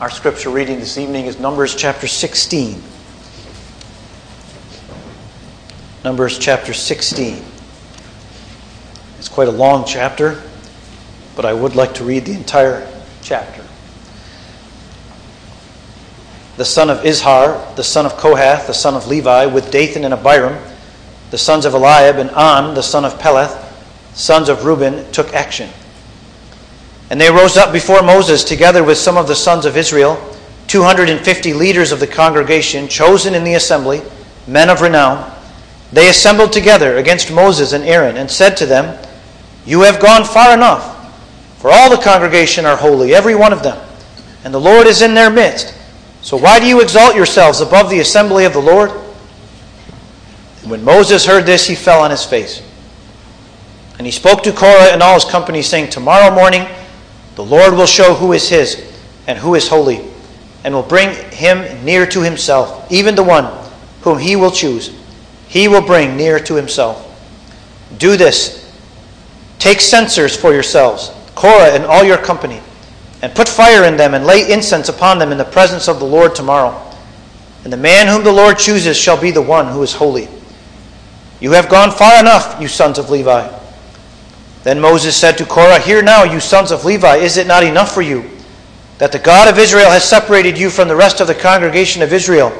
Our scripture reading this evening is Numbers chapter 16. Numbers chapter 16. It's quite a long chapter, but I would like to read the entire chapter. The son of Izhar, the son of Kohath, the son of Levi, with Dathan and Abiram, the sons of Eliab, and On, the son of Peleth, sons of Reuben, took action. And they rose up before Moses together with some of the sons of Israel, 250 leaders of the congregation, chosen in the assembly, men of renown. They assembled together against Moses and Aaron and said to them, You have gone far enough, for all the congregation are holy, every one of them, and the Lord is in their midst. So why do you exalt yourselves above the assembly of the Lord? And when Moses heard this, he fell on his face. And he spoke to Korah and all his company, saying, Tomorrow morning, the Lord will show who is his and who is holy, and will bring him near to himself, even the one whom he will choose. He will bring near to himself. Do this. Take censers for yourselves, Korah and all your company, and put fire in them, and lay incense upon them in the presence of the Lord tomorrow. And the man whom the Lord chooses shall be the one who is holy. You have gone far enough, you sons of Levi. Then Moses said to Korah, Hear now, you sons of Levi, is it not enough for you that the God of Israel has separated you from the rest of the congregation of Israel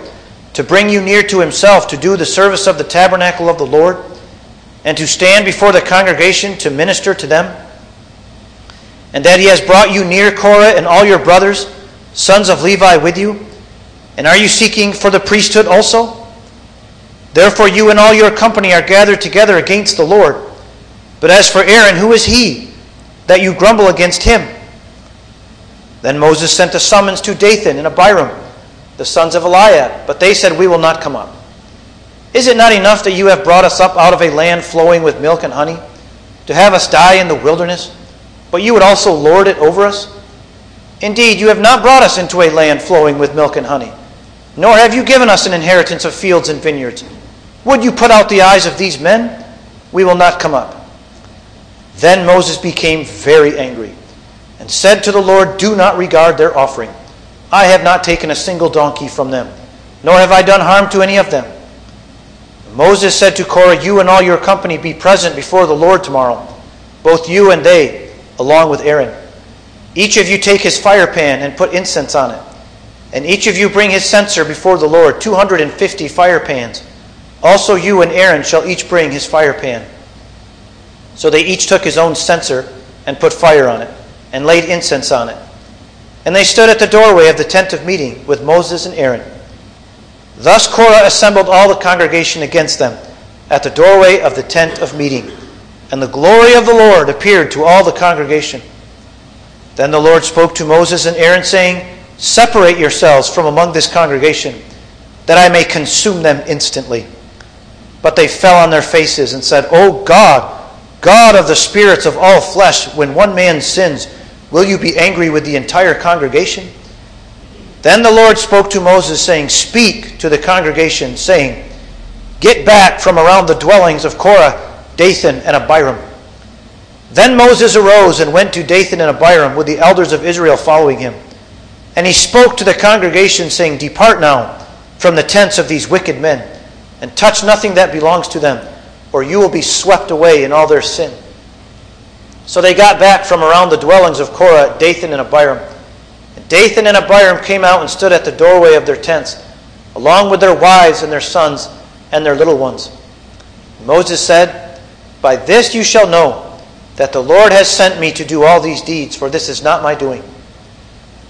to bring you near to himself to do the service of the tabernacle of the Lord and to stand before the congregation to minister to them? And that he has brought you near Korah and all your brothers, sons of Levi, with you? And are you seeking for the priesthood also? Therefore, you and all your company are gathered together against the Lord. But as for Aaron, who is he that you grumble against him? Then Moses sent a summons to Dathan and Abiram, the sons of Eliab, but they said, We will not come up. Is it not enough that you have brought us up out of a land flowing with milk and honey, to have us die in the wilderness? But you would also lord it over us? Indeed, you have not brought us into a land flowing with milk and honey, nor have you given us an inheritance of fields and vineyards. Would you put out the eyes of these men? We will not come up. Then Moses became very angry and said to the Lord, Do not regard their offering. I have not taken a single donkey from them, nor have I done harm to any of them. Moses said to Korah, You and all your company be present before the Lord tomorrow, both you and they, along with Aaron. Each of you take his fire pan and put incense on it. And each of you bring his censer before the Lord, 250 fire pans. Also you and Aaron shall each bring his fire pan. So they each took his own censer and put fire on it, and laid incense on it. And they stood at the doorway of the tent of meeting with Moses and Aaron. Thus Korah assembled all the congregation against them at the doorway of the tent of meeting. And the glory of the Lord appeared to all the congregation. Then the Lord spoke to Moses and Aaron, saying, Separate yourselves from among this congregation, that I may consume them instantly. But they fell on their faces and said, O God, God of the spirits of all flesh, when one man sins, will you be angry with the entire congregation? Then the Lord spoke to Moses, saying, Speak to the congregation, saying, Get back from around the dwellings of Korah, Dathan, and Abiram. Then Moses arose and went to Dathan and Abiram with the elders of Israel following him. And he spoke to the congregation, saying, Depart now from the tents of these wicked men, and touch nothing that belongs to them or you will be swept away in all their sin. So they got back from around the dwellings of Korah, Dathan and Abiram. Dathan and Abiram came out and stood at the doorway of their tents, along with their wives and their sons and their little ones. Moses said, By this you shall know that the Lord has sent me to do all these deeds, for this is not my doing.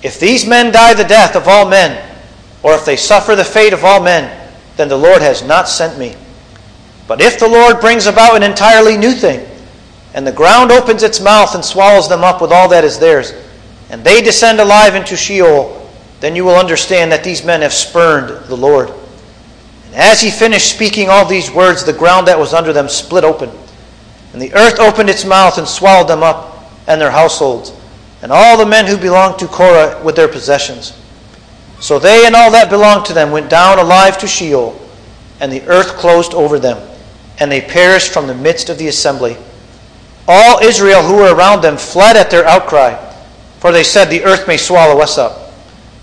If these men die the death of all men, or if they suffer the fate of all men, then the Lord has not sent me. But if the Lord brings about an entirely new thing, and the ground opens its mouth and swallows them up with all that is theirs, and they descend alive into Sheol, then you will understand that these men have spurned the Lord. And as he finished speaking all these words, the ground that was under them split open, and the earth opened its mouth and swallowed them up and their households, and all the men who belonged to Korah with their possessions. So they and all that belonged to them went down alive to Sheol, and the earth closed over them and they perished from the midst of the assembly. All Israel who were around them fled at their outcry, for they said, The earth may swallow us up.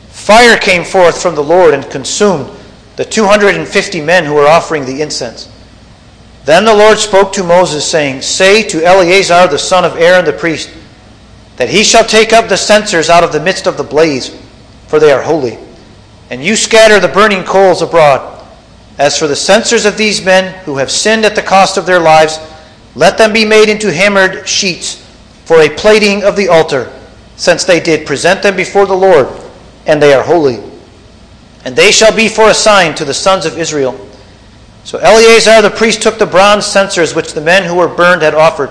fire came forth from the Lord and consumed the 250 men who were offering the incense. Then the Lord spoke to Moses, saying, Say to Eleazar the son of Aaron the priest, that he shall take up the censers out of the midst of the blaze, for they are holy. And you scatter the burning coals abroad. As for the censers of these men who have sinned at the cost of their lives, let them be made into hammered sheets for a plating of the altar, since they did present them before the Lord, and they are holy. And they shall be for a sign to the sons of Israel. So Eleazar the priest took the bronze censers which the men who were burned had offered,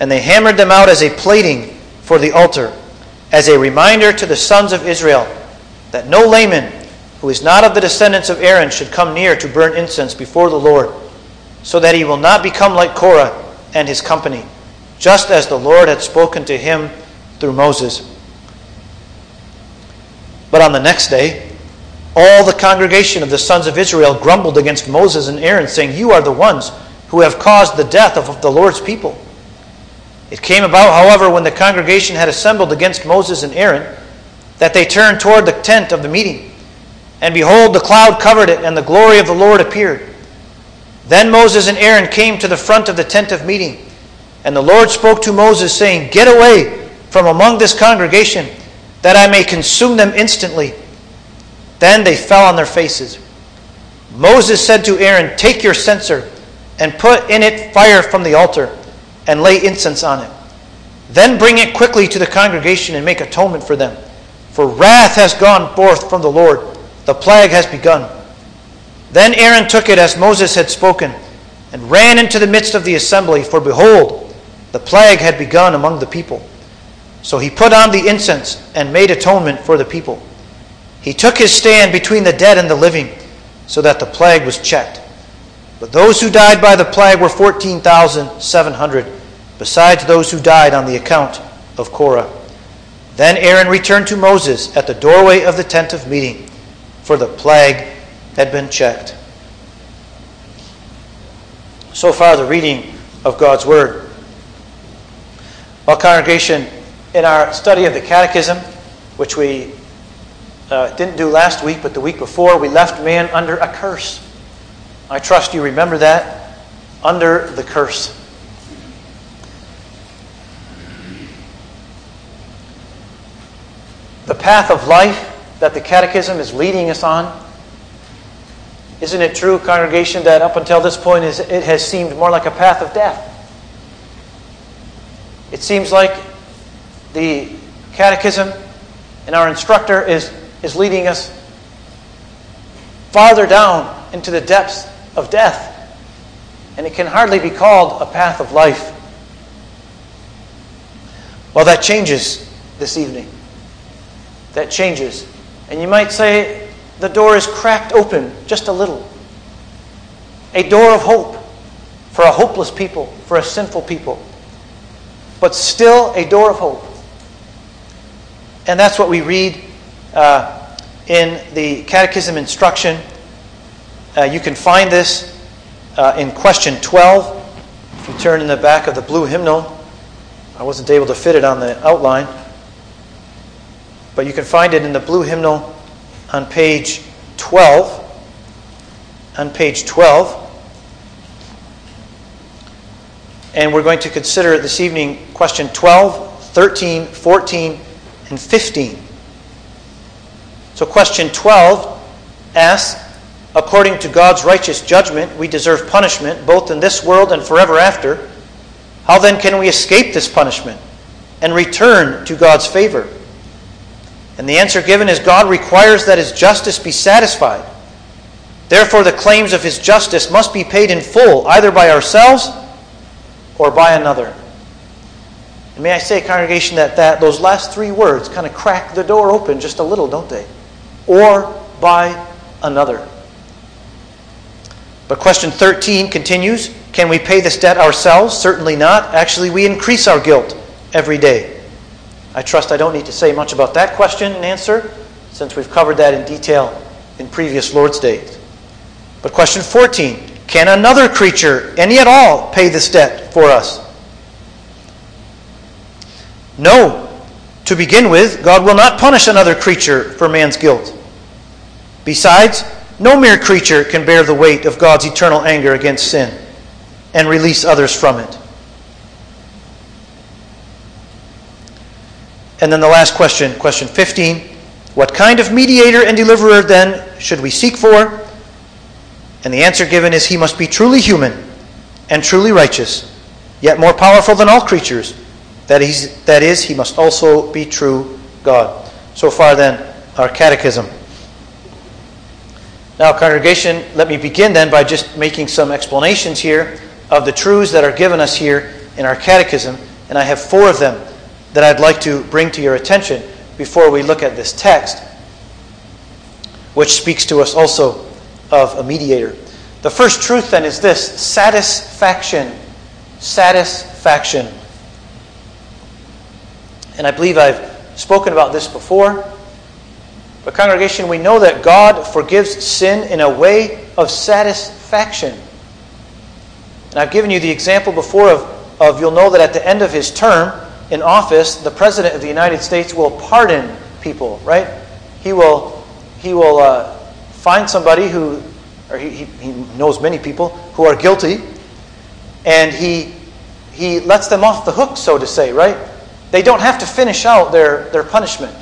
and they hammered them out as a plating for the altar, as a reminder to the sons of Israel that no layman who is not of the descendants of Aaron should come near to burn incense before the Lord, so that he will not become like Korah and his company just as the Lord had spoken to him through Moses. But on the next day, all the congregation of the sons of Israel grumbled against Moses and Aaron, saying, You are the ones who have caused the death of the Lord's people. It came about, however, when the congregation had assembled against Moses and Aaron, that they turned toward the tent of the meeting. And behold, the cloud covered it, and the glory of the Lord appeared. Then Moses and Aaron came to the front of the tent of meeting. And the Lord spoke to Moses, saying, Get away from among this congregation, that I may consume them instantly. Then they fell on their faces. Moses said to Aaron, Take your censer and put in it fire from the altar, and lay incense on it. Then bring it quickly to the congregation and make atonement for them. For wrath has gone forth from the Lord, the plague has begun. Then Aaron took it as Moses had spoken, and ran into the midst of the assembly, for behold, the plague had begun among the people. So he put on the incense and made atonement for the people. He took his stand between the dead and the living, so that the plague was checked. But those who died by the plague were 14,700, besides those who died on the account of Korah. Then Aaron returned to Moses at the doorway of the tent of meeting, for the plague had been checked. So far, the reading of God's Word. Well, congregation, in our study of the Catechism, which we uh, didn't do last week, but the week before, we left man under a curse. I trust you remember that. Under the curse. The path of life that the Catechism is leading us on. Isn't it true, congregation, that up until this point is, it has seemed more like a path of death? It seems like the catechism and our instructor is, is leading us farther down into the depths of death. And it can hardly be called a path of life. Well, that changes this evening. That changes. And you might say the door is cracked open just a little. A door of hope for a hopeless people, for a sinful people but still a door of hope. And that's what we read uh, in the Catechism instruction. Uh, you can find this uh, in question 12. If you turn in the back of the blue hymnal, I wasn't able to fit it on the outline, but you can find it in the blue hymnal on page 12. On page 12. And we're going to consider this evening question 12, 13, 14, and 15. So, question 12 asks According to God's righteous judgment, we deserve punishment both in this world and forever after. How then can we escape this punishment and return to God's favor? And the answer given is God requires that his justice be satisfied. Therefore, the claims of his justice must be paid in full, either by ourselves or by another. And may I say, congregation, that, that those last three words kind of crack the door open just a little, don't they? Or by another. But question 13 continues Can we pay this debt ourselves? Certainly not. Actually, we increase our guilt every day. I trust I don't need to say much about that question and answer since we've covered that in detail in previous Lord's days. But question 14 can another creature, any at all, pay this debt for us? No. To begin with, God will not punish another creature for man's guilt. Besides, no mere creature can bear the weight of God's eternal anger against sin and release others from it. And then the last question, question 15. What kind of mediator and deliverer then should we seek for? And the answer given is he must be truly human and truly righteous, yet more powerful than all creatures. That is, that is he must also be true God. So far, then, our catechism. Now, congregation, let me begin then by just making some explanations here of the truths that are given us here in our catechism. And I have four of them that I'd like to bring to your attention before we look at this text, which speaks to us also of a mediator. The first truth then is this satisfaction. Satisfaction. And I believe I've spoken about this before. But, congregation, we know that God forgives sin in a way of satisfaction. And I've given you the example before of, of you'll know that at the end of his term in office, the President of the United States will pardon people, right? He will, he will uh, find somebody who, or he, he knows many people who are guilty, and he, he lets them off the hook, so to say, right? They don't have to finish out their, their punishment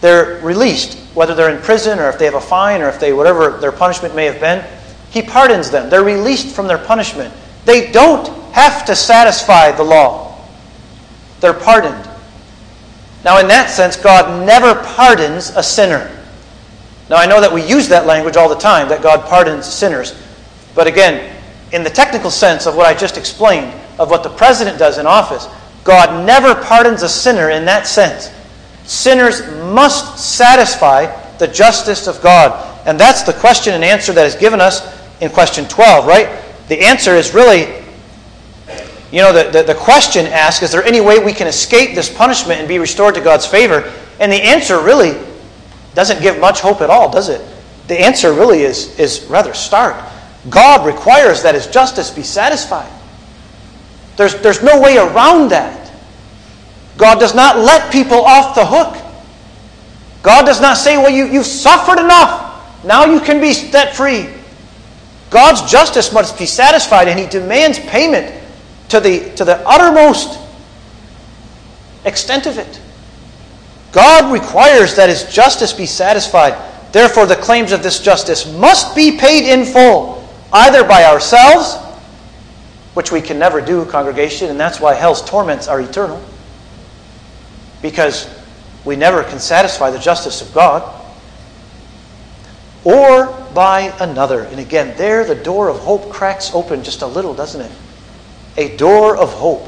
they're released, whether they're in prison or if they have a fine or if they, whatever their punishment may have been. He pardons them. They're released from their punishment. They don't have to satisfy the law, they're pardoned. Now, in that sense, God never pardons a sinner. Now, I know that we use that language all the time, that God pardons sinners. But again, in the technical sense of what I just explained, of what the president does in office, God never pardons a sinner in that sense. Sinners must satisfy the justice of God. And that's the question and answer that is given us in question 12, right? The answer is really, you know, the, the, the, question asked, is there any way we can escape this punishment and be restored to God's favor? And the answer really doesn't give much hope at all, does it? The answer really is, is rather stark. God requires that his justice be satisfied. There's, there's no way around that. God does not let people off the hook. God does not say, well, you, you've suffered enough. Now you can be set free. God's justice must be satisfied, and He demands payment to the, to the uttermost extent of it. God requires that His justice be satisfied. Therefore, the claims of this justice must be paid in full, either by ourselves, which we can never do, congregation, and that's why hell's torments are eternal because we never can satisfy the justice of God, or by another. And again, there the door of hope cracks open just a little, doesn't it? A door of hope,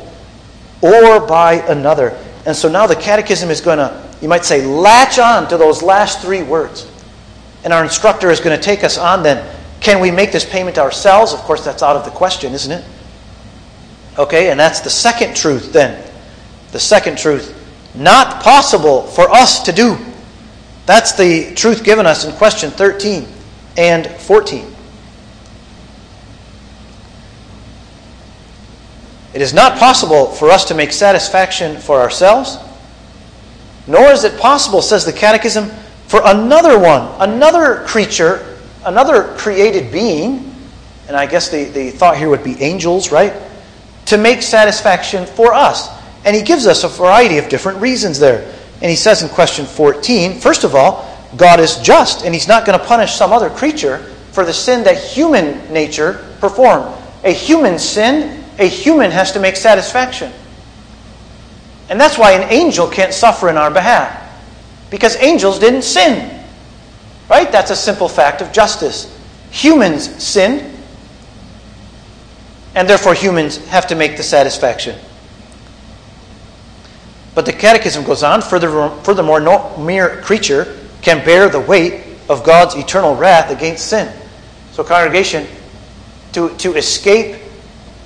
or by another. And so now the catechism is going to, you might say, latch on to those last three words. And our instructor is going to take us on then. Can we make this payment ourselves? Of course, that's out of the question, isn't it? Okay, and that's the second truth then. The second truth not possible for us to do. That's the truth given us in question 13 and 14. It is not possible for us to make satisfaction for ourselves, nor is it possible, says the Catechism, for another one, another creature, another created being, and I guess the, the thought here would be angels, right? To make satisfaction for us. And he gives us a variety of different reasons there. And he says in question 14, first of all, God is just, and he's not going to punish some other creature for the sin that human nature performed. A human sin, a human has to make satisfaction. And that's why an angel can't suffer in our behalf. Because angels didn't sin. Right? That's a simple fact of justice. Humans sin, and therefore humans have to make the satisfaction. But the Catechism goes on furthermore, no mere creature can bear the weight of God's eternal wrath against sin. So, congregation, to, to escape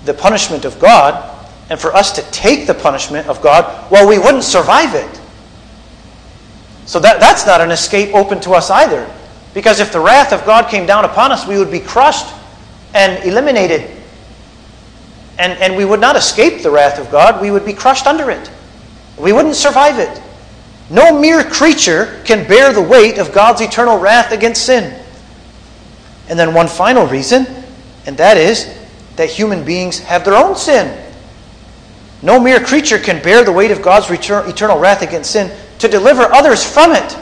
the punishment of God and for us to take the punishment of God, well, we wouldn't survive it. So, that, that's not an escape open to us either. Because if the wrath of God came down upon us, we would be crushed and eliminated. And, and we would not escape the wrath of God, we would be crushed under it. We wouldn't survive it. No mere creature can bear the weight of God's eternal wrath against sin. And then one final reason, and that is that human beings have their own sin. No mere creature can bear the weight of God's eternal wrath against sin to deliver others from it.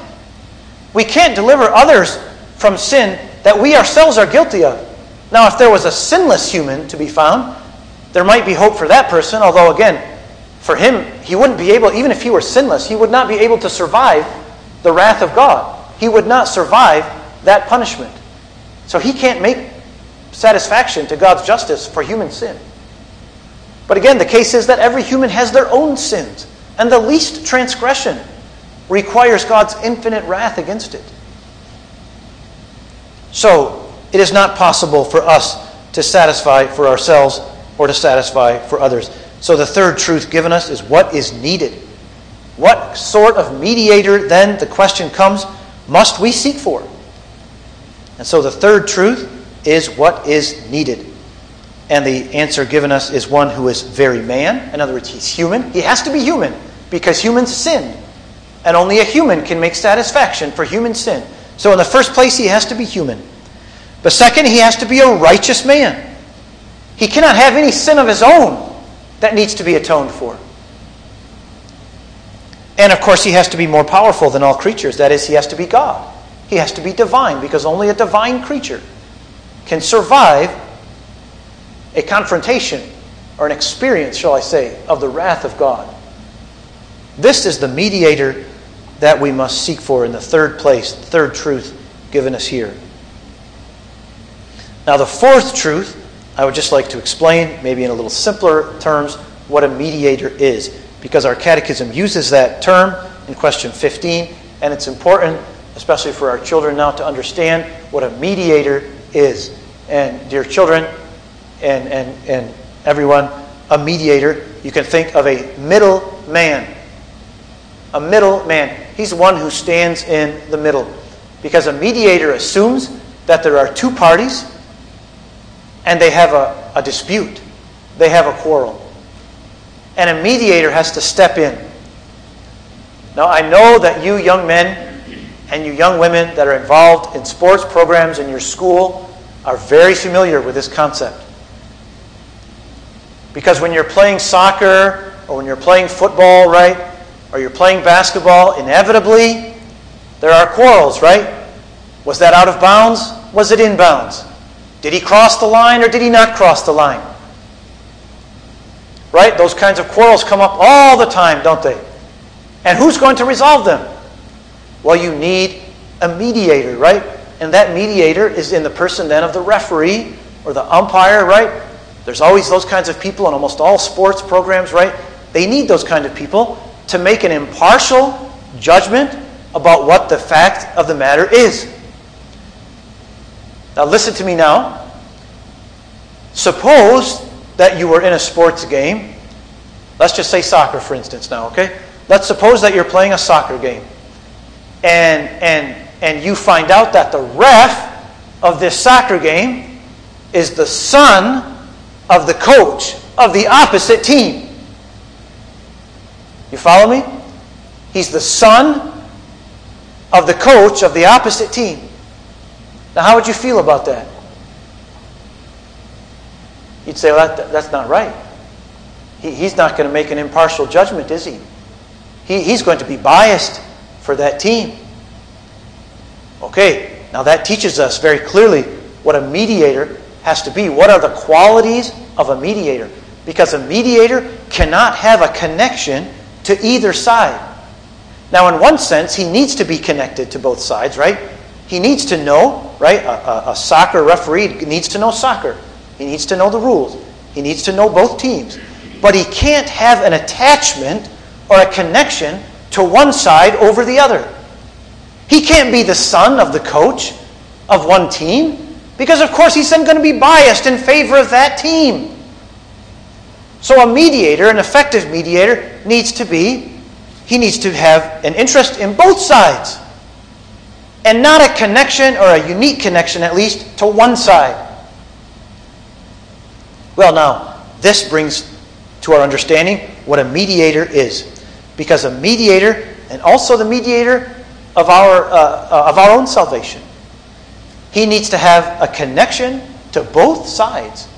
We can't deliver others from sin that we ourselves are guilty of. Now, if there was a sinless human to be found, there might be hope for that person, although, again, for him, he wouldn't be able, even if he were sinless, he would not be able to survive the wrath of God. He would not survive that punishment. So he can't make satisfaction to God's justice for human sin. But again, the case is that every human has their own sins, and the least transgression requires God's infinite wrath against it. So, it is not possible for us to satisfy for ourselves or to satisfy for others. So, the third truth given us is what is needed. What sort of mediator, then, the question comes, must we seek for? And so, the third truth is what is needed. And the answer given us is one who is very man. In other words, he's human. He has to be human because humans sin. And only a human can make satisfaction for human sin. So, in the first place, he has to be human. But second, he has to be a righteous man. He cannot have any sin of his own that needs to be atoned for. And of course, he has to be more powerful than all creatures. That is, he has to be God. He has to be divine because only a divine creature can survive a confrontation or an experience, shall I say, of the wrath of God. This is the mediator that we must seek for in the third place, the third truth given us here. Now, the fourth truth, I would just like to explain, maybe in a little simpler terms, what a mediator is, because our catechism uses that term in question 15, and it's important, especially for our children now, to understand what a mediator is. And, dear children, and, and, and everyone, a mediator, you can think of a middle man a middle man. He's one who stands in the middle. Because a mediator assumes that there are two parties and they have a, a dispute, they have a quarrel. And a mediator has to step in. Now, I know that you young men and you young women that are involved in sports programs in your school are very familiar with this concept. Because when you're playing soccer or when you're playing football, right, or you're playing basketball, inevitably there are quarrels, right? Was that out of bounds? Was it in bounds? Did he cross the line or did he not cross the line? Right? Those kinds of quarrels come up all the time, don't they? And who's going to resolve them? Well, you need a mediator, right? And that mediator is in the person then of the referee or the umpire, right? There's always those kinds of people in almost all sports programs, right? They need those kind of people to make an impartial judgment about what the fact of the matter is. Now, listen to me now. Suppose that you were in a sports game. Let's just say soccer, for instance, now, okay? Let's suppose that you're playing a soccer game. And, and, and you find out that the ref of this soccer game is the son of the coach of the opposite team. You follow me? He's the son of the coach of the opposite team. Now, how would you feel about that? You'd say, well, that, that's not right. He, he's not going to make an impartial judgment, is he? he? He's going to be biased for that team. Okay, now that teaches us very clearly what a mediator has to be. What are the qualities of a mediator? Because a mediator cannot have a connection to either side. Now, in one sense, he needs to be connected to both sides, right? He needs to know, right? A, a, a, soccer referee needs to know soccer. He needs to know the rules. He needs to know both teams. But he can't have an attachment or a connection to one side over the other. He can't be the son of the coach of one team because, of course, he's then going to be biased in favor of that team. So, a mediator, an effective mediator, needs to be he needs to have an interest in both sides and not a connection or a unique connection, at least, to one side. Well, now, this brings to our understanding what a mediator is. because a mediator and also the mediator of our, uh, uh, of our own salvation. He needs to have a connection to both sides.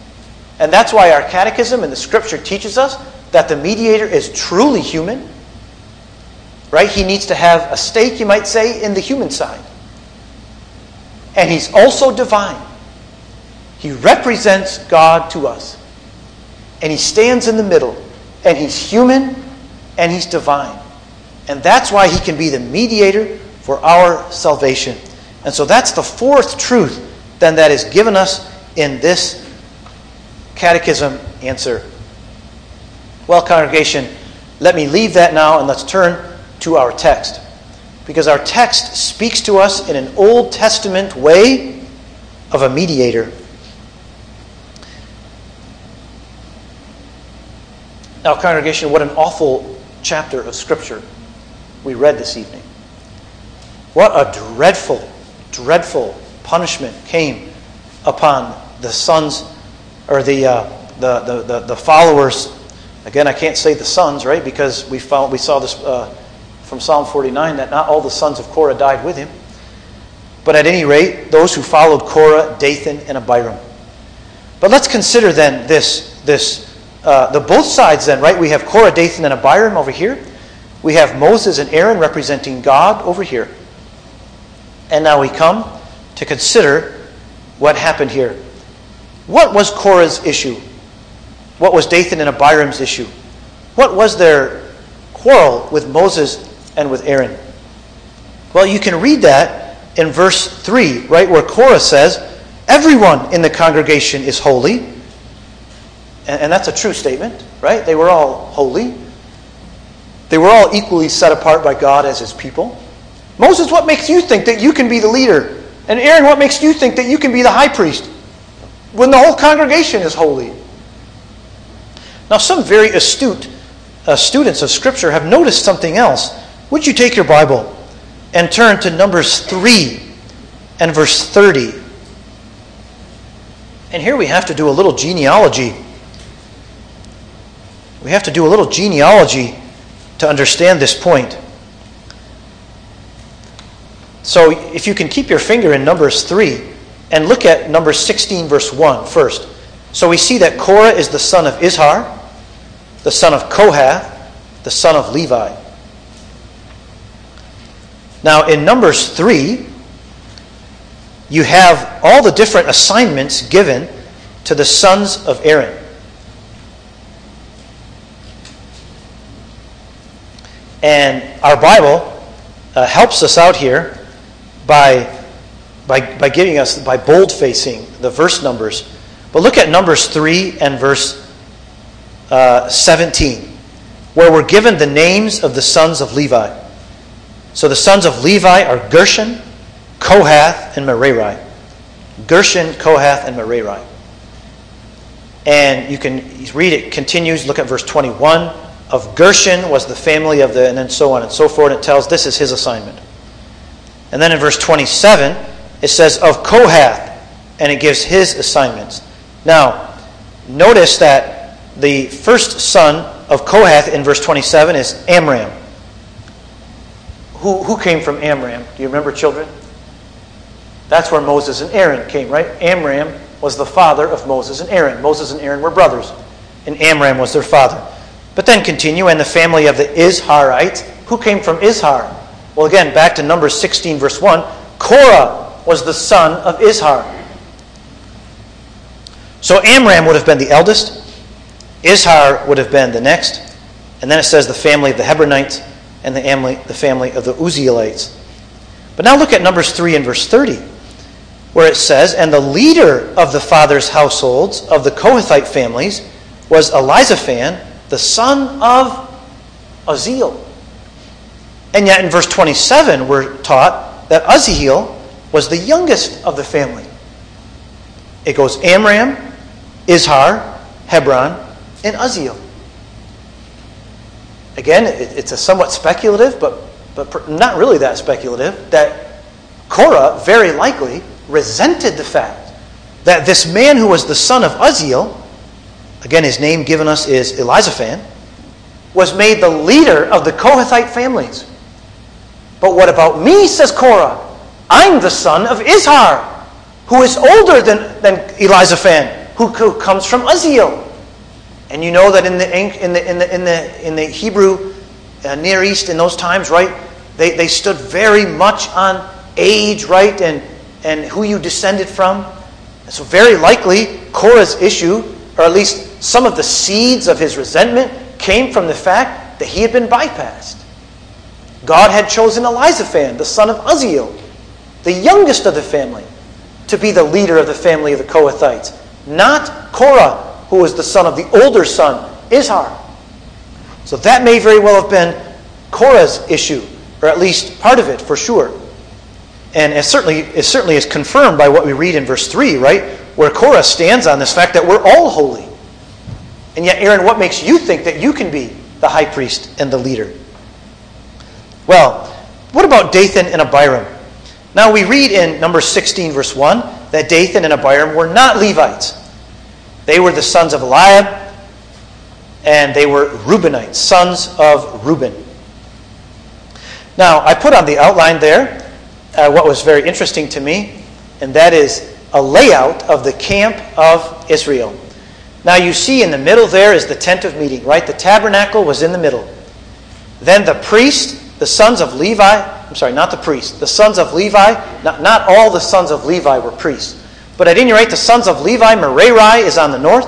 And that's why our catechism and the scripture teaches us that the mediator is truly human. Right? He needs to have a stake, you might say, in the human side. And he's also divine. He represents God to us. And he stands in the middle. And he's human and he's divine. And that's why he can be the mediator for our salvation. And so that's the fourth truth then that is given us in this catechism answer. Well, congregation, let me leave that now and let's turn to our text. Because our text speaks to us in an Old Testament way of a mediator. Now, congregation, what an awful chapter of Scripture we read this evening. What a dreadful, dreadful punishment came upon the sons or the, uh, the, the, the, the, followers. Again, I can't say the sons, right? Because we, found, we saw this uh, from Psalm 49 that not all the sons of Korah died with him. But at any rate, those who followed Korah, Dathan, and Abiram. But let's consider then this, this uh, the both sides then, right? We have Korah, Dathan, and Abiram over here. We have Moses and Aaron representing God over here. And now we come to consider what happened here. What was Korah's issue? What was Dathan and Abiram's issue? What was their quarrel with Moses and with Aaron? Well, you can read that in verse 3, right, where Korah says, Everyone in the congregation is holy. And, that's a true statement, right? They were all holy. They were all equally set apart by God as his people. Moses, what makes you think that you can be the leader? And Aaron, what makes you think that you can be the high priest when the whole congregation is holy? Now, some very astute uh, students of Scripture have noticed something else. Would you take your Bible and turn to Numbers 3 and verse 30? And here we have to do a little genealogy. We have to do a little genealogy to understand this point. So if you can keep your finger in Numbers 3 and look at Numbers 16, verse 1 first. So we see that Korah is the son of Izhar, the son of Kohath, the son of Levi. Now in Numbers 3, you have all the different assignments given to the sons of Aaron. And our Bible uh, helps us out here by, by, by giving us, by bold facing the verse numbers. But look at Numbers 3 and verse uh, 17, where we're given the names of the sons of Levi. So the sons of Levi are Gershon, Kohath, and Merari. Gershon, Kohath, and Merari. And you can read it continues. Look at verse 21. Of Gershon was the family of the, and then so on and so forth. It tells this is his assignment. And then in verse 27, it says, of Kohath, and it gives his assignments. Now, notice that the first son of Kohath in verse 27 is Amram. Who, who came from Amram? Do you remember, children? That's where Moses and Aaron came, right? Amram was the father of Moses and Aaron. Moses and Aaron were brothers, and Amram was their father. But then continue, and the family of the Izharites. Who came from Izhar? Well, again, back to Numbers 16, verse 1. Korah was the son of Izhar. So Amram would have been the eldest, Izhar would have been the next, and then it says the family of the Hebronites and the family, the family of the Uzzielites. But now look at Numbers 3 and verse 30, where it says, And the leader of the fathers' households of the Kohathite families was Elizaphan, the son of Uzziel. And yet in verse 27, we're taught that Uzziel was the youngest of the family. It goes Amram, Izhar, Hebron, and Uzziel. Again, it's a somewhat speculative, but, but not really that speculative, that Korah very likely resented the fact that this man who was the son of Uzziel, again, his name given us is Elizaphan, was made the leader of the Kohathite families. But what about me, says Korah? I'm the son of Izhar, who is older than, than Elizaphan, who, who comes from Uzziel. And you know that in the, in the, in the, in the, in the Hebrew uh, Near East in those times, right, they, they stood very much on age, right, and, and who you descended from. So, very likely, Korah's issue, or at least some of the seeds of his resentment, came from the fact that he had been bypassed. God had chosen Elizaphan, the son of Uzziel, the youngest of the family, to be the leader of the family of the Kohathites, not Korah, who was the son of the older son, Izhar. So that may very well have been Korah's issue, or at least part of it for sure. And it certainly, it certainly is confirmed by what we read in verse 3, right? Where Korah stands on this fact that we're all holy. And yet, Aaron, what makes you think that you can be the high priest and the leader? Well, what about Dathan and Abiram? Now, we read in Numbers 16, verse 1, that Dathan and Abiram were not Levites. They were the sons of Eliab, and they were Reubenites, sons of Reuben. Now, I put on the outline there uh, what was very interesting to me, and that is a layout of the camp of Israel. Now, you see in the middle there is the tent of meeting, right? The tabernacle was in the middle. Then the priest, the sons of Levi, I'm sorry, not the priest, the sons of Levi, not, not all the sons of Levi were priests. But at any rate, the sons of Levi, Merari is on the north,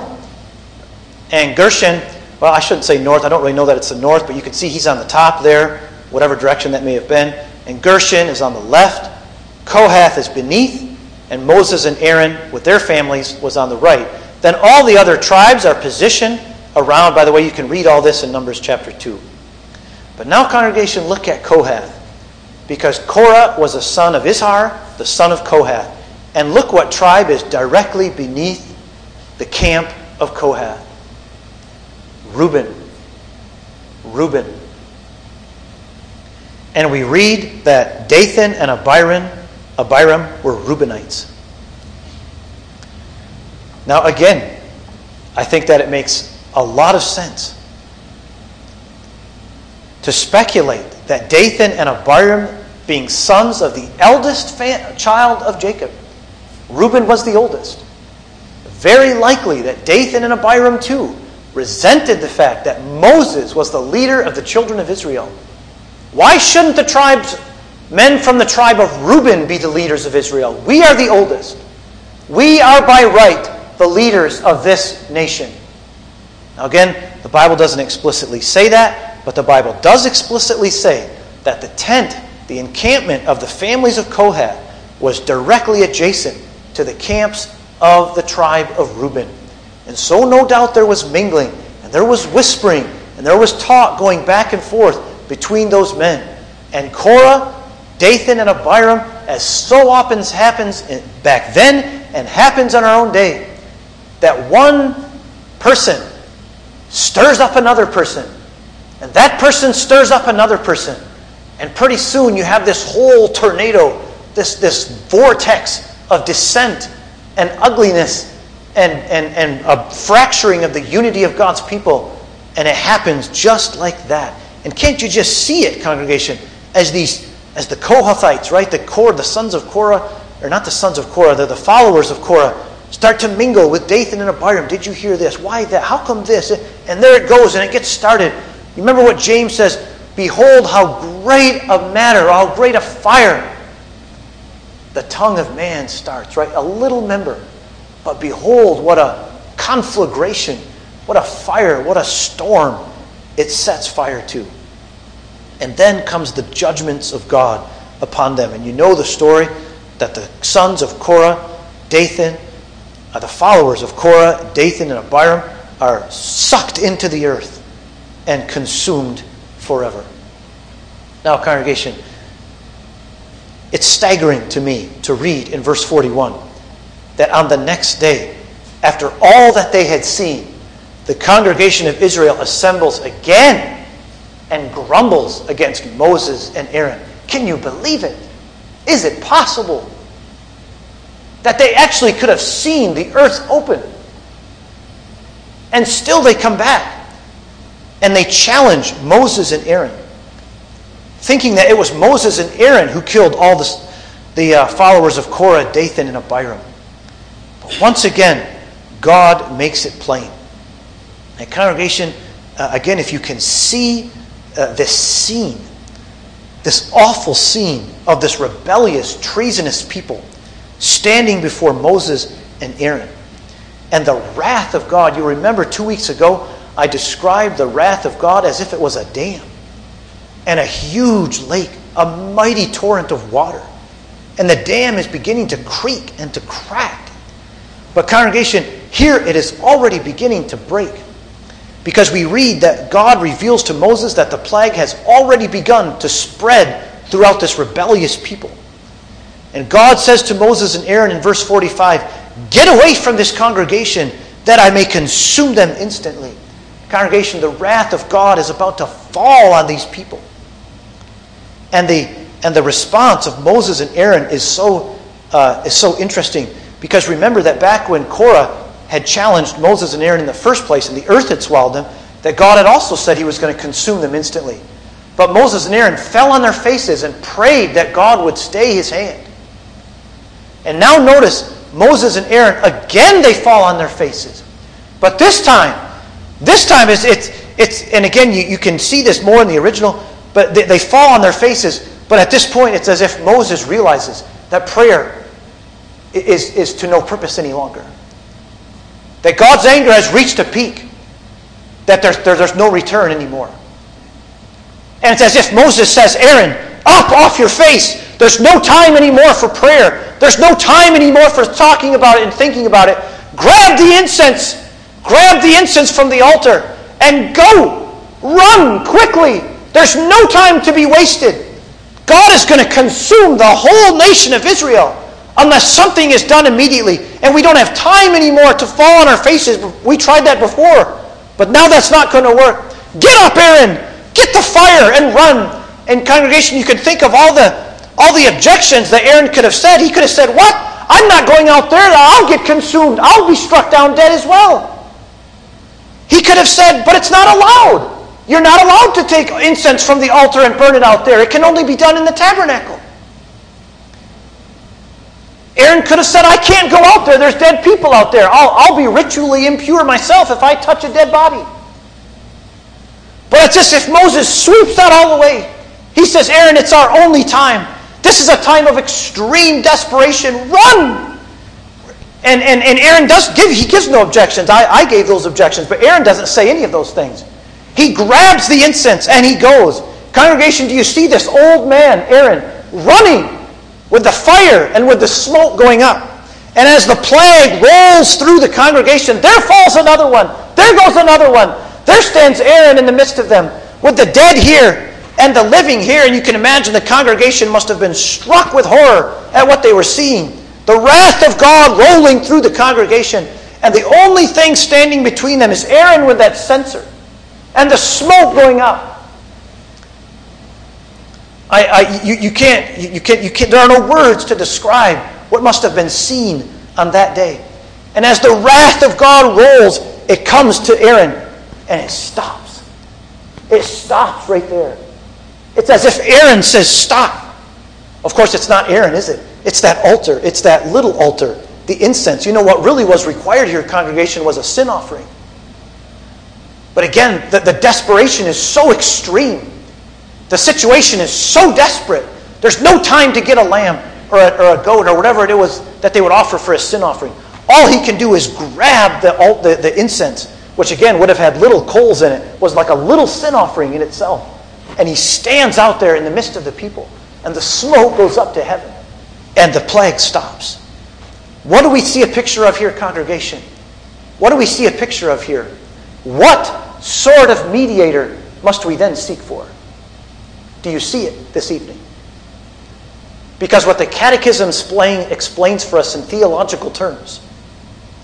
and Gershon, well, I shouldn't say north, I don't really know that it's the north, but you can see he's on the top there, whatever direction that may have been and Gershon is on the left, Kohath is beneath, and Moses and Aaron with their families was on the right. Then all the other tribes are positioned around. By the way, you can read all this in Numbers chapter 2. But now, congregation, look at Kohath. Because Korah was a son of Izhar, the son of Kohath. And look what tribe is directly beneath the camp of Kohath Reuben. Reuben. And we read that Dathan and Abiram, Abiram were Reubenites. Now, again, I think that it makes a lot of sense to speculate that Dathan and Abiram, being sons of the eldest child of Jacob, Reuben was the oldest. Very likely that Dathan and Abiram too resented the fact that Moses was the leader of the children of Israel why shouldn't the tribes, men from the tribe of Reuben, be the leaders of Israel? We are the oldest. We are by right the leaders of this nation. Now, again, the Bible doesn't explicitly say that, but the Bible does explicitly say that the tent, the encampment of the families of Kohath, was directly adjacent to the camps of the tribe of Reuben. And so, no doubt, there was mingling, and there was whispering, and there was talk going back and forth between those men. And Korah, Dathan, and Abiram, as so often happens back then and happens in our own day, that one person stirs up another person, and that person stirs up another person. And pretty soon you have this whole tornado, this, this vortex of dissent and ugliness and, and, and a fracturing of the unity of God's people. And it happens just like that. And can't you just see it, congregation, as these as the Kohathites, right? The Korah, the sons of Korah, or not the sons of Korah, they're the followers of Korah, start to mingle with Dathan and Abiram. Did you hear this? Why that? How come this? And there it goes, and it gets started. You remember what James says? Behold, how great a matter, how great a fire the tongue of man starts, right? A little member. But behold, what a conflagration, what a fire, what a storm it sets fire to. And then comes the judgments of God upon them. And you know the story that the sons of Korah, Dathan, are the followers of Korah, Dathan, and Abiram, are sucked into the earth and consumed forever. Now, congregation, it's staggering to me to read in verse 41 that on the next day, after all that they had seen, the congregation of Israel assembles again and grumbles against Moses and Aaron. Can you believe it? Is it possible that they actually could have seen the earth open and still they come back and they challenge Moses and Aaron, thinking that it was Moses and Aaron who killed all the, the uh, followers of Korah, Dathan, and Abiram. But once again, God makes it plain. And congregation, uh, again, if you can see uh, this scene, this awful scene of this rebellious, treasonous people standing before Moses and Aaron. And the wrath of God, you remember two weeks ago, I described the wrath of God as if it was a dam and a huge lake, a mighty torrent of water. And the dam is beginning to creak and to crack. But, congregation, here it is already beginning to break. Because we read that God reveals to Moses that the plague has already begun to spread throughout this rebellious people. And God says to Moses and Aaron in verse 45 Get away from this congregation that I may consume them instantly. Congregation, the wrath of God is about to fall on these people. And the, and the response of Moses and Aaron is so, uh, is so interesting because remember that back when Korah had challenged Moses and Aaron in the first place and the earth had swallowed them, that God had also said he was going to consume them instantly. But Moses and Aaron fell on their faces and prayed that God would stay his hand. And now notice, Moses and Aaron, again they fall on their faces. But this time, this time it's, it's, it's and again, you, you can see this more in the original, but they, they fall on their faces. But at this point, it's as if Moses realizes that prayer is, is to no purpose any longer. That God's anger has reached a peak, that there's, there, there's no return anymore. And it's as if Moses says, Aaron, up off your face. There's no time anymore for prayer. There's no time anymore for talking about it and thinking about it. Grab the incense. Grab the incense from the altar and go. Run quickly. There's no time to be wasted. God is going to consume the whole nation of Israel unless something is done immediately. And we don't have time anymore to fall on our faces. We tried that before, but now that's not going to work. Get up, Aaron. Get the fire and run. And congregation, you could think of all the all the objections that Aaron could have said. He could have said, "What? I'm not going out there. I'll get consumed. I'll be struck down dead as well." He could have said, "But it's not allowed. You're not allowed to take incense from the altar and burn it out there. It can only be done in the tabernacle." Aaron could have said, I can't go out there. There's dead people out there. I'll, I'll be ritually impure myself if I touch a dead body. But it's as if Moses sweeps that all away. He says, Aaron, it's our only time. This is a time of extreme desperation. Run! And, and, and Aaron does give, he gives no objections. I, I gave those objections, but Aaron doesn't say any of those things. He grabs the incense and he goes. Congregation, do you see this old man, Aaron, running with the fire and with the smoke going up. And as the plague rolls through the congregation, there falls another one. There goes another one. There stands Aaron in the midst of them, with the dead here and the living here. And you can imagine the congregation must have been struck with horror at what they were seeing. The wrath of God rolling through the congregation. And the only thing standing between them is Aaron with that censer and the smoke going up. I, I, you, you, can't, you, can't, you can't, there are no words to describe what must have been seen on that day. And as the wrath of God rolls, it comes to Aaron and it stops. It stops right there. It's as if Aaron says, Stop. Of course, it's not Aaron, is it? It's that altar. It's that little altar, the incense. You know what really was required here, congregation, was a sin offering. But again, the, the desperation is so extreme the situation is so desperate. There's no time to get a lamb or a, or a goat or whatever it was that they would offer for a sin offering. All he can do is grab the, the, the incense, which again would have had little coals in it, was like a little sin offering in itself. And he stands out there in the midst of the people, and the smoke goes up to heaven, and the plague stops. What do we see a picture of here, congregation? What do we see a picture of here? What sort of mediator must we then seek for? Do you see it this evening? Because what the Catechism explain, explains for us in theological terms,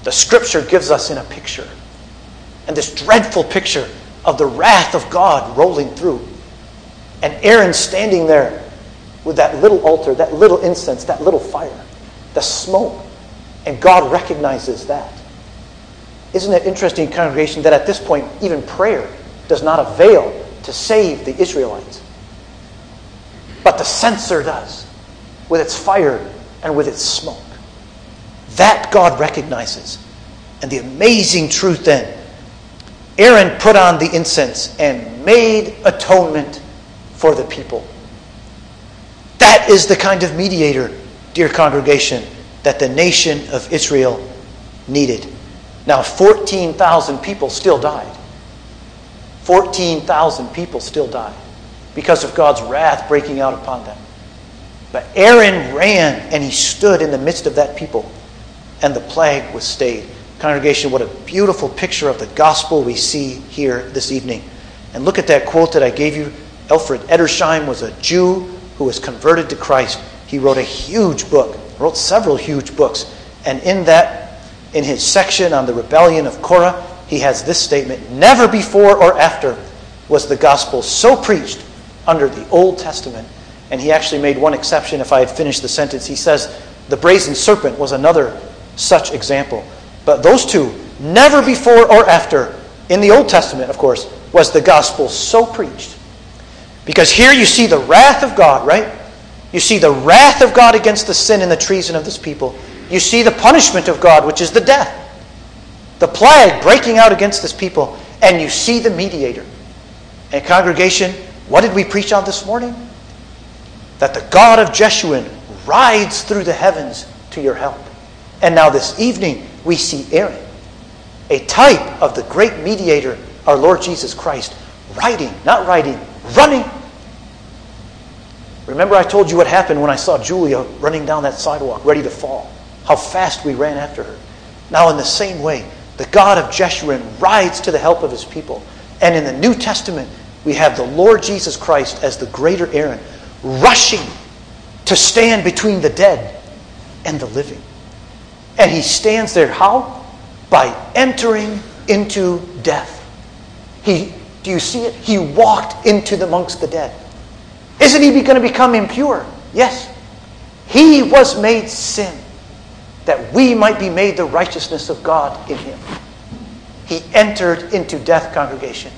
the Scripture gives us in a picture. And this dreadful picture of the wrath of God rolling through. And Aaron standing there with that little altar, that little incense, that little fire, the smoke. And God recognizes that. Isn't it interesting, congregation, that at this point, even prayer does not avail to save the Israelites. But the censer does, with its fire and with its smoke. That God recognizes. And the amazing truth then Aaron put on the incense and made atonement for the people. That is the kind of mediator, dear congregation, that the nation of Israel needed. Now, 14,000 people still died. 14,000 people still died because of God's wrath breaking out upon them. But Aaron ran and he stood in the midst of that people, and the plague was stayed. Congregation, what a beautiful picture of the gospel we see here this evening. And look at that quote that I gave you. Alfred Edersheim was a Jew who was converted to Christ. He wrote a huge book, wrote several huge books. And in that, in his section on the rebellion of Korah, he has this statement Never before or after was the gospel so preached under the Old Testament. And he actually made one exception if I had finished the sentence. He says, The brazen serpent was another such example. But those two, never before or after, in the Old Testament, of course, was the gospel so preached. Because here you see the wrath of God, right? You see the wrath of God against the sin and the treason of this people. You see the punishment of God, which is the death, the plague breaking out against this people, and you see the mediator. And congregation, what did we preach on this morning? That the God of Jeshurun rides through the heavens to your help. And now this evening, we see Aaron, a type of the great mediator, our Lord Jesus Christ, riding, not riding, running. Remember, I told you what happened when I saw Julia running down that sidewalk, ready to fall. How fast we ran after her. Now, in the same way, the God of Jeshurun rides to the help of his people. And in the New Testament, we have the Lord Jesus Christ as the greater Aaron, rushing to stand between the dead and the living. And he stands there. How? By entering into death. He, do you see it? He walked into the amongst the dead. Isn't he going to become impure? Yes. He was made sin that we might be made the righteousness of God in him. He entered into death, congregation.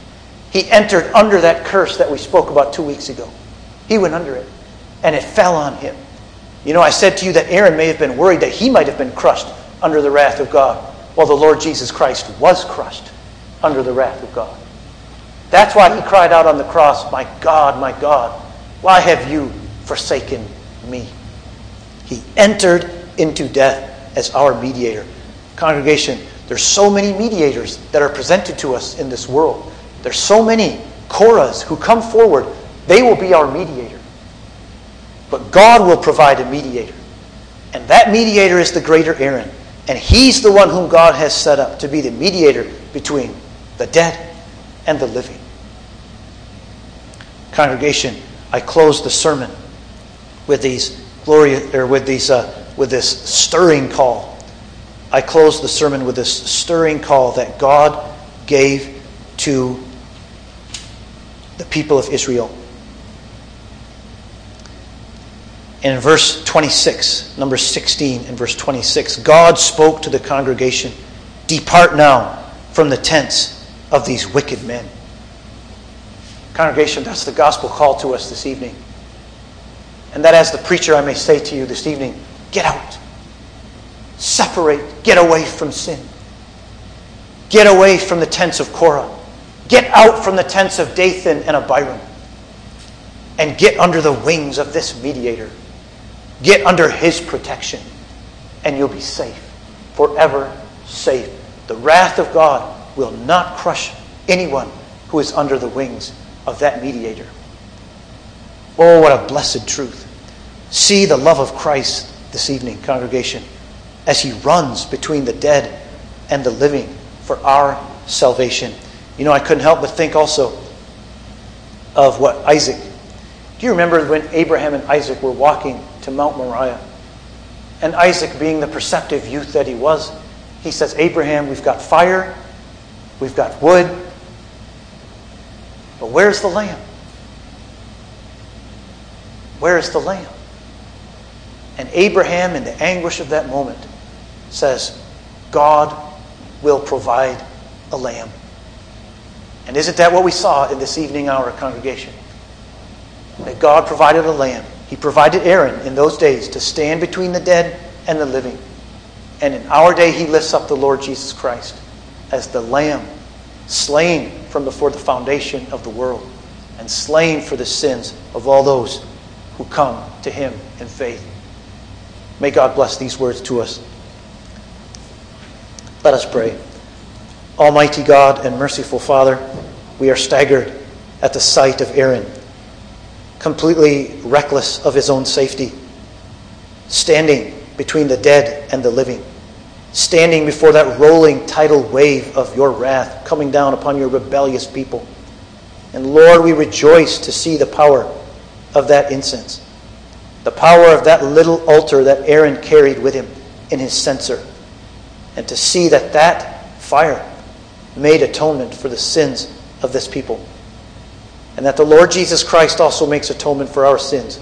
He entered under that curse that we spoke about two weeks ago. He went under it, and it fell on him. You know, I said to you that Aaron may have been worried that he might have been crushed under the wrath of God, while the Lord Jesus Christ was crushed under the wrath of God. That's why he cried out on the cross, My God, my God, why have you forsaken me? He entered into death as our mediator. Congregation, there's so many mediators that are presented to us in this world. There's so many Korahs who come forward. They will be our mediator. But God will provide a mediator. And that mediator is the greater Aaron. And he's the one whom God has set up to be the mediator between the dead and the living. Congregation, I close the sermon with these glorious or with these uh, with this stirring call. I close the sermon with this stirring call that God gave to the people of Israel. in verse 26, number 16 and verse 26, God spoke to the congregation Depart now from the tents of these wicked men. Congregation, that's the gospel call to us this evening. And that, as the preacher, I may say to you this evening get out, separate, get away from sin, get away from the tents of Korah, get out from the tents of Dathan and Abiram, and get under the wings of this mediator Get under His protection, and you'll be safe, forever safe. The wrath of God will not crush anyone who is under the wings of that mediator. Oh, what a blessed truth. See the love of Christ this evening, congregation, as He runs between the dead and the living for our salvation. You know, I couldn't help but think also of what Isaac. Do you remember when Abraham and Isaac were walking to Mount Moriah. And Isaac, being the perceptive youth that he was, he says, Abraham, we've got fire, we've got wood, but where's the lamb? Where is the lamb? And Abraham, in the anguish of that moment, says, God will provide a lamb. And isn't that what we saw in this evening hour congregation? That God provided a lamb. He provided Aaron in those days to stand between the dead and the living. And in our day, he lifts up the Lord Jesus Christ as the lamb slain from before the foundation of the world and slain for the sins of all those who come to him in faith. May God bless these words to us. Let us pray. Almighty God and merciful Father, we are staggered at the sight of Aaron, completely reckless of his own safety, standing between the dead and the living, standing before that rolling tidal wave of your wrath coming down upon your rebellious people. And Lord, we rejoice to see the power of that incense, the power of that little altar that Aaron carried with him in his censer, and to see that that fire made atonement for the sins of this people. And that the Lord Jesus Christ also makes atonement for our sins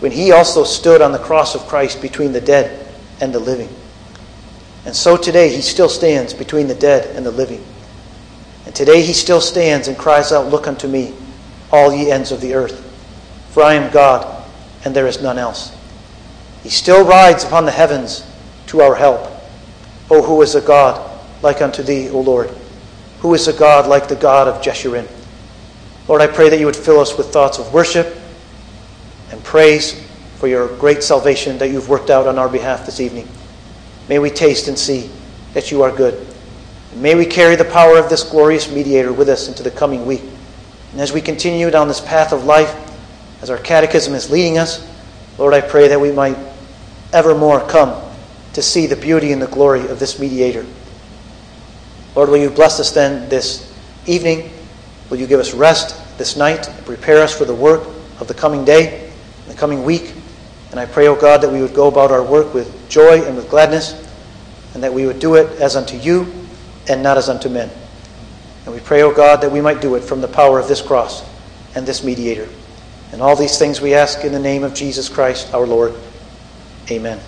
when he also stood on the cross of Christ between the dead and the living. And so today he still stands between the dead and the living. And today he still stands and cries out, Look unto me, all ye ends of the earth, for I am God, and there is none else. He still rides upon the heavens to our help. O who is a God like unto thee, O Lord? Who is a God like the God of Jeshurun? Lord, I pray that you would fill us with thoughts of worship and praise for your great salvation that you've worked out on our behalf this evening. May we taste and see that you are good. And may we carry the power of this glorious mediator with us into the coming week. And as we continue down this path of life, as our catechism is leading us, Lord, I pray that we might evermore come to see the beauty and the glory of this mediator. Lord, will you bless us then this evening? Will you give us rest this night and prepare us for the work of the coming day, the coming week? And I pray, O oh God, that we would go about our work with joy and with gladness, and that we would do it as unto you and not as unto men. And we pray, O oh God, that we might do it from the power of this cross and this mediator. And all these things we ask in the name of Jesus Christ our Lord. Amen.